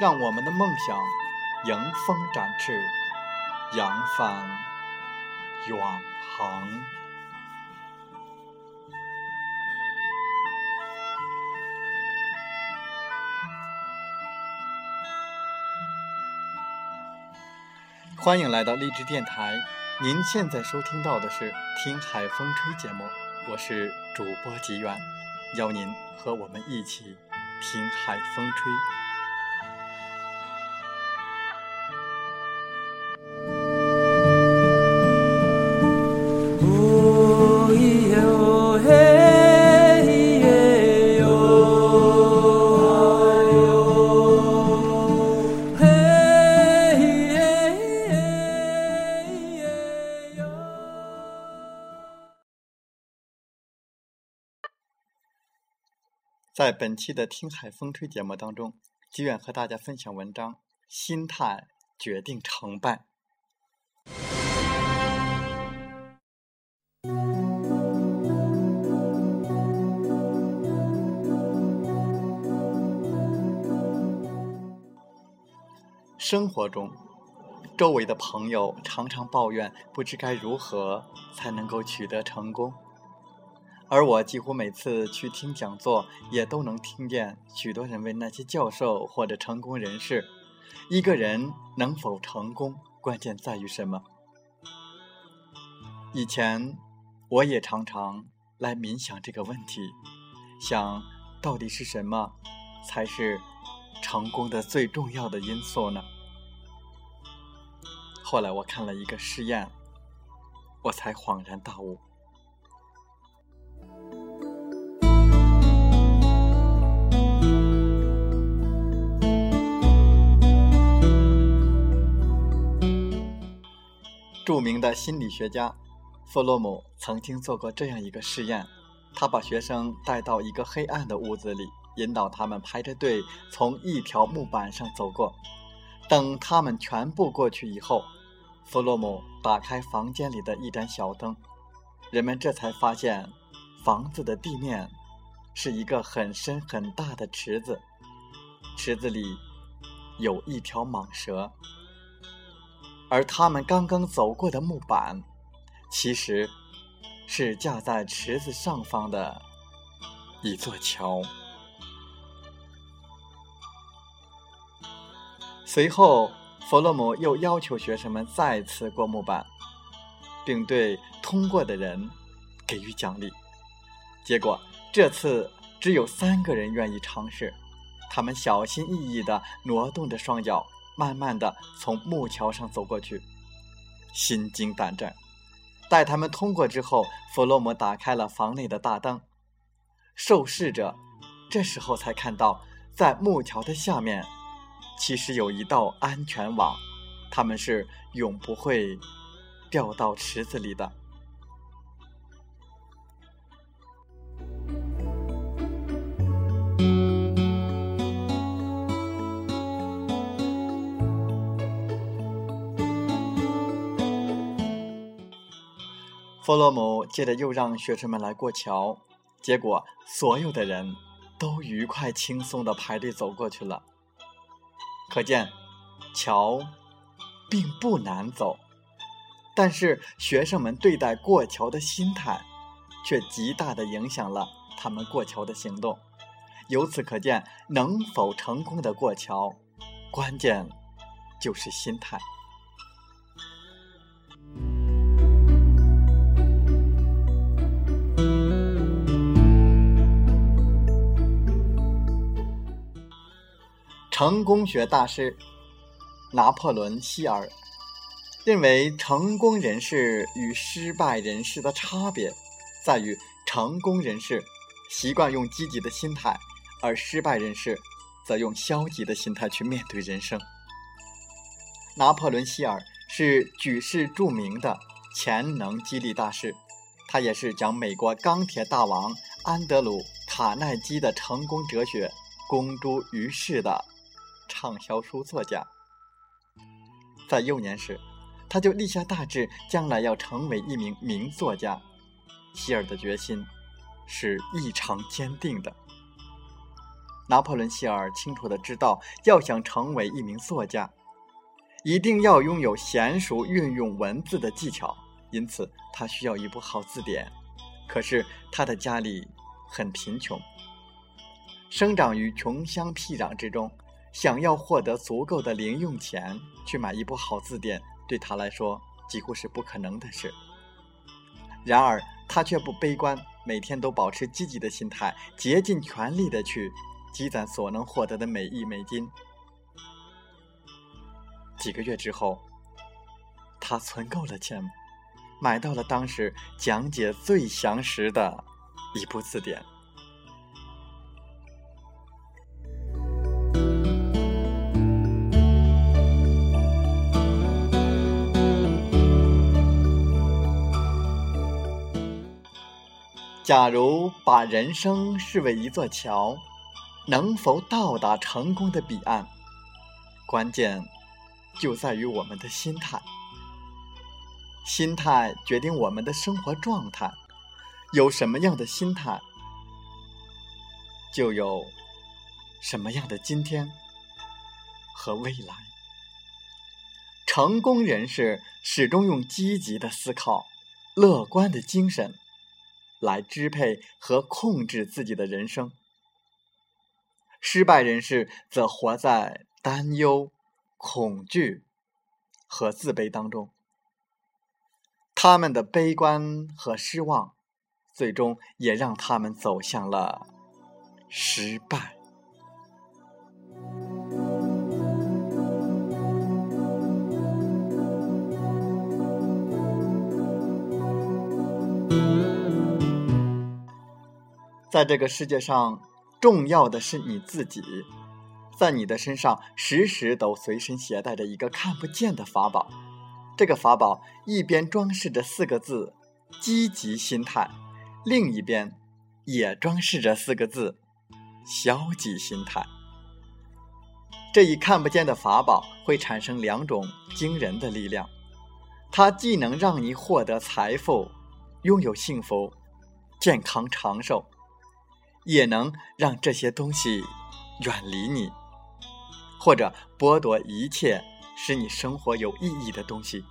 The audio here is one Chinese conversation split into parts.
让我们的梦想迎风展翅，扬帆远航。欢迎来到励志电台，您现在收听到的是《听海风吹》节目，我是主播吉远，邀您和我们一起听海风吹。在本期的《听海风吹》节目当中，吉远和大家分享文章：心态决定成败。生活中，周围的朋友常常抱怨，不知该如何才能够取得成功。而我几乎每次去听讲座，也都能听见许多人问那些教授或者成功人士：一个人能否成功，关键在于什么？以前我也常常来冥想这个问题，想到底是什么才是成功的最重要的因素呢？后来我看了一个试验，我才恍然大悟。著名的心理学家弗洛姆曾经做过这样一个试验：他把学生带到一个黑暗的屋子里，引导他们排着队从一条木板上走过。等他们全部过去以后，弗洛姆打开房间里的一盏小灯，人们这才发现，房子的地面是一个很深很大的池子，池子里有一条蟒蛇。而他们刚刚走过的木板，其实是架在池子上方的一座桥。随后，弗洛姆又要求学生们再次过木板，并对通过的人给予奖励。结果，这次只有三个人愿意尝试。他们小心翼翼地挪动着双脚。慢慢的从木桥上走过去，心惊胆战。待他们通过之后，弗洛姆打开了房内的大灯，受试者这时候才看到，在木桥的下面，其实有一道安全网，他们是永不会掉到池子里的。弗洛姆接着又让学生们来过桥，结果所有的人都愉快轻松地排队走过去了。可见，桥并不难走，但是学生们对待过桥的心态，却极大地影响了他们过桥的行动。由此可见，能否成功的过桥，关键就是心态。成功学大师拿破仑·希尔认为成功人士与失败人士的差别在于，成功人士习惯用积极的心态，而失败人士则用消极的心态去面对人生。拿破仑·希尔是举世著名的潜能激励大师，他也是将美国钢铁大王安德鲁·卡耐基的成功哲学公诸于世的畅销书作家。在幼年时，他就立下大志，将来要成为一名名作家。希尔的决心是异常坚定的。拿破仑·希尔清楚的知道，要想成为一名作家，一定要拥有娴熟运用文字的技巧，因此他需要一部好字典。可是他的家里很贫穷，生长于穷乡僻壤之中，想要获得足够的零用钱去买一部好字典。对他来说几乎是不可能的事。然而，他却不悲观，每天都保持积极的心态，竭尽全力的去积攒所能获得的每一美金。几个月之后，他存够了钱，买到了当时讲解最详实的一部字典。假如把人生视为一座桥，能否到达成功的彼岸？关键就在于我们的心态。心态决定我们的生活状态，有什么样的心态，就有什么样的今天和未来。成功人士始终用积极的思考、乐观的精神。来支配和控制自己的人生。失败人士则活在担忧、恐惧和自卑当中。他们的悲观和失望，最终也让他们走向了失败。在这个世界上，重要的是你自己。在你的身上，时时都随身携带着一个看不见的法宝。这个法宝一边装饰着四个字“积极心态”，另一边也装饰着四个字“消极心态”。这一看不见的法宝会产生两种惊人的力量，它既能让你获得财富、拥有幸福、健康长寿。也能让这些东西远离你，或者剥夺一切使你生活有意义的东西。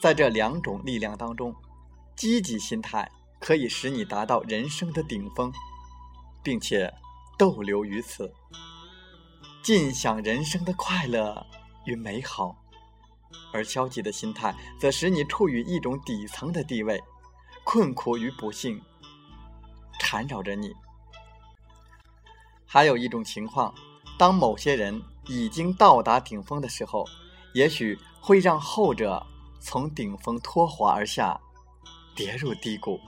在这两种力量当中，积极心态可以使你达到人生的顶峰，并且逗留于此，尽享人生的快乐与美好；而消极的心态则使你处于一种底层的地位，困苦与不幸。缠绕着你。还有一种情况，当某些人已经到达顶峰的时候，也许会让后者从顶峰脱滑而下，跌入低谷。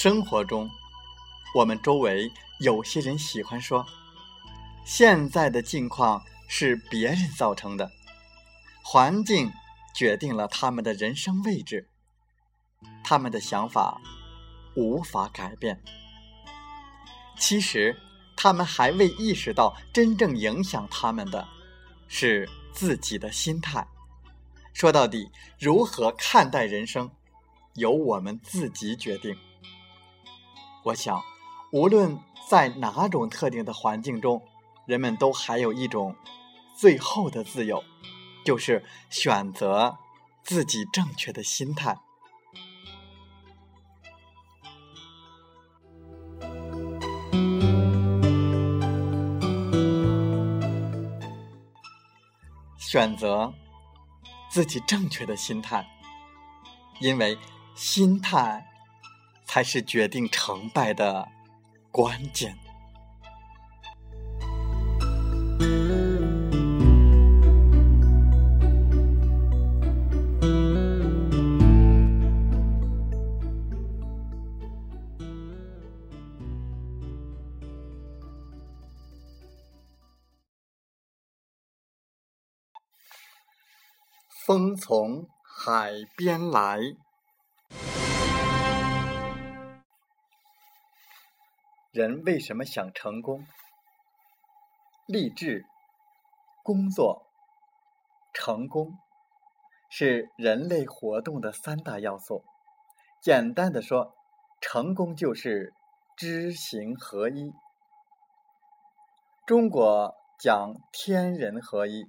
生活中，我们周围有些人喜欢说：“现在的境况是别人造成的，环境决定了他们的人生位置，他们的想法无法改变。”其实，他们还未意识到，真正影响他们的是自己的心态。说到底，如何看待人生，由我们自己决定。我想无论在哪种特定的环境中人们都还有一种最后的自由就是选择自己正确的心态。选择自己正确的心态因为心态才是决定成败的关键。风从海边来。人为什么想成功？励志、工作、成功，是人类活动的三大要素。简单的说，成功就是知行合一。中国讲天人合一。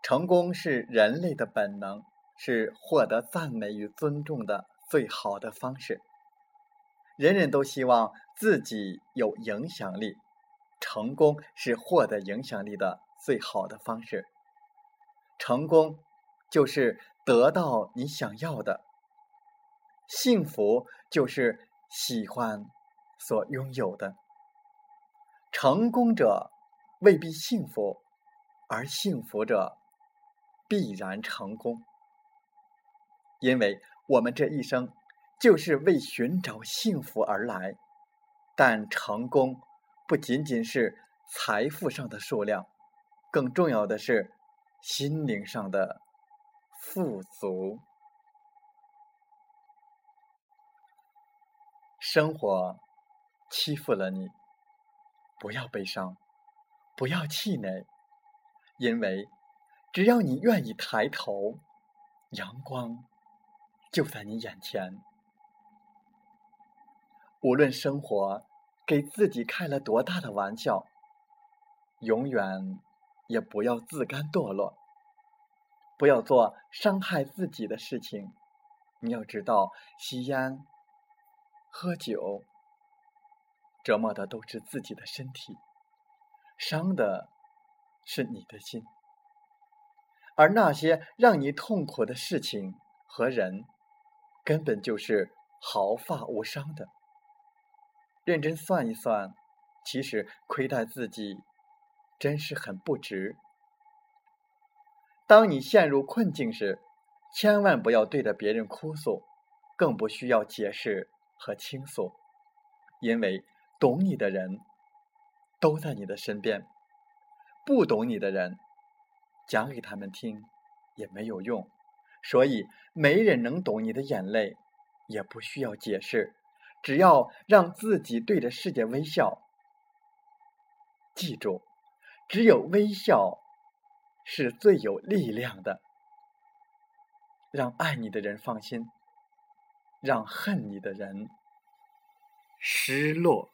成功是人类的本能，是获得赞美与尊重的最好的方式。人人都希望自己有影响力，成功是获得影响力的最好的方式。成功就是得到你想要的，幸福就是喜欢所拥有的。成功者未必幸福，而幸福者。必然成功，因为我们这一生就是为寻找幸福而来。但成功不仅仅是财富上的数量，更重要的是心灵上的富足。生活欺负了你，不要悲伤，不要气馁，因为。只要你愿意抬头，阳光就在你眼前。无论生活给自己开了多大的玩笑，永远也不要自甘堕落，不要做伤害自己的事情。你要知道，吸烟、喝酒，折磨的都是自己的身体，伤的是你的心。而那些让你痛苦的事情和人，根本就是毫发无伤的。认真算一算，其实亏待自己，真是很不值。当你陷入困境时，千万不要对着别人哭诉，更不需要解释和倾诉，因为懂你的人都在你的身边，不懂你的人。讲给他们听也没有用，所以没人能懂你的眼泪，也不需要解释，只要让自己对着世界微笑。记住，只有微笑是最有力量的，让爱你的人放心，让恨你的人失落。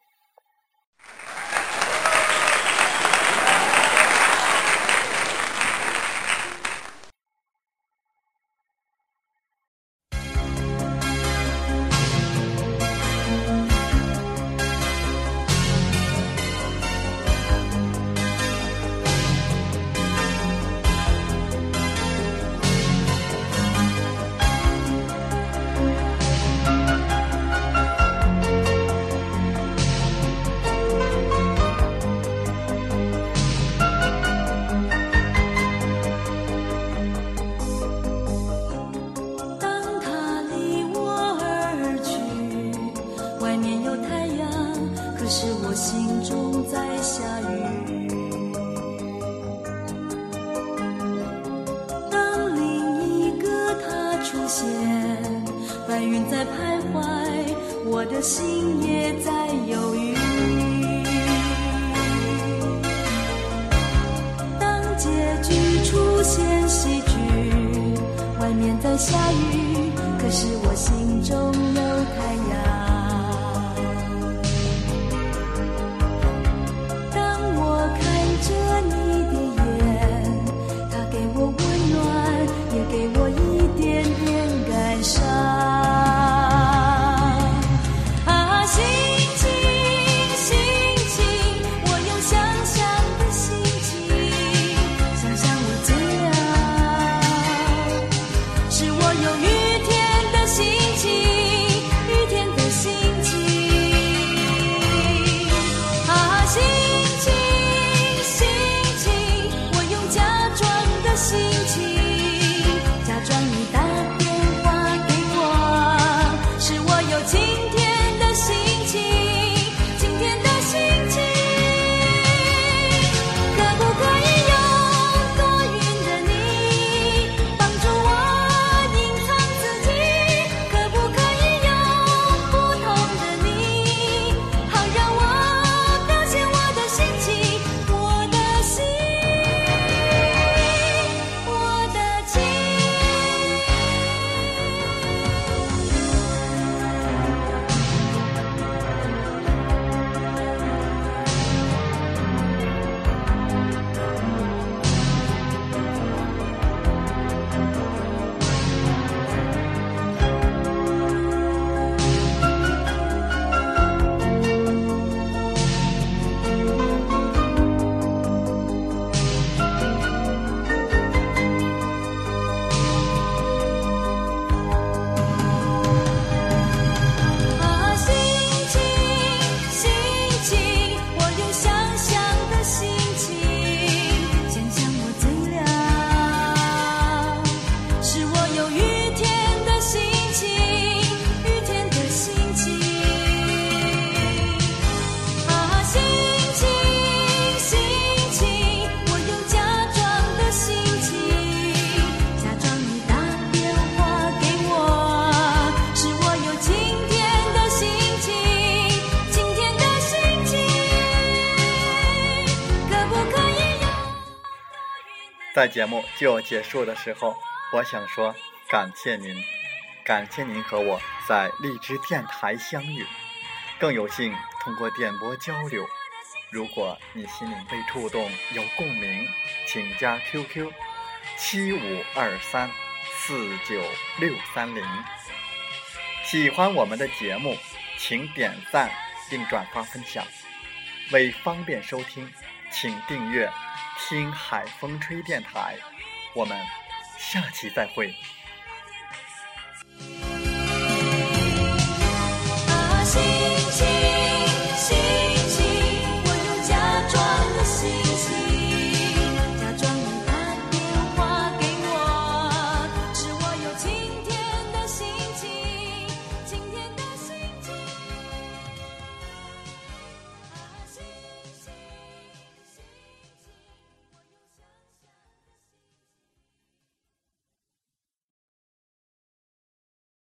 在节目就要结束的时候，我想说感谢您，感谢您和我在荔枝电台相遇，更有幸通过电波交流。如果你心灵被触动，有共鸣，请加 QQ 七五二三四九六三零。喜欢我们的节目，请点赞并转发分享。为方便收听，请订阅。听海风吹电台我们下期再会。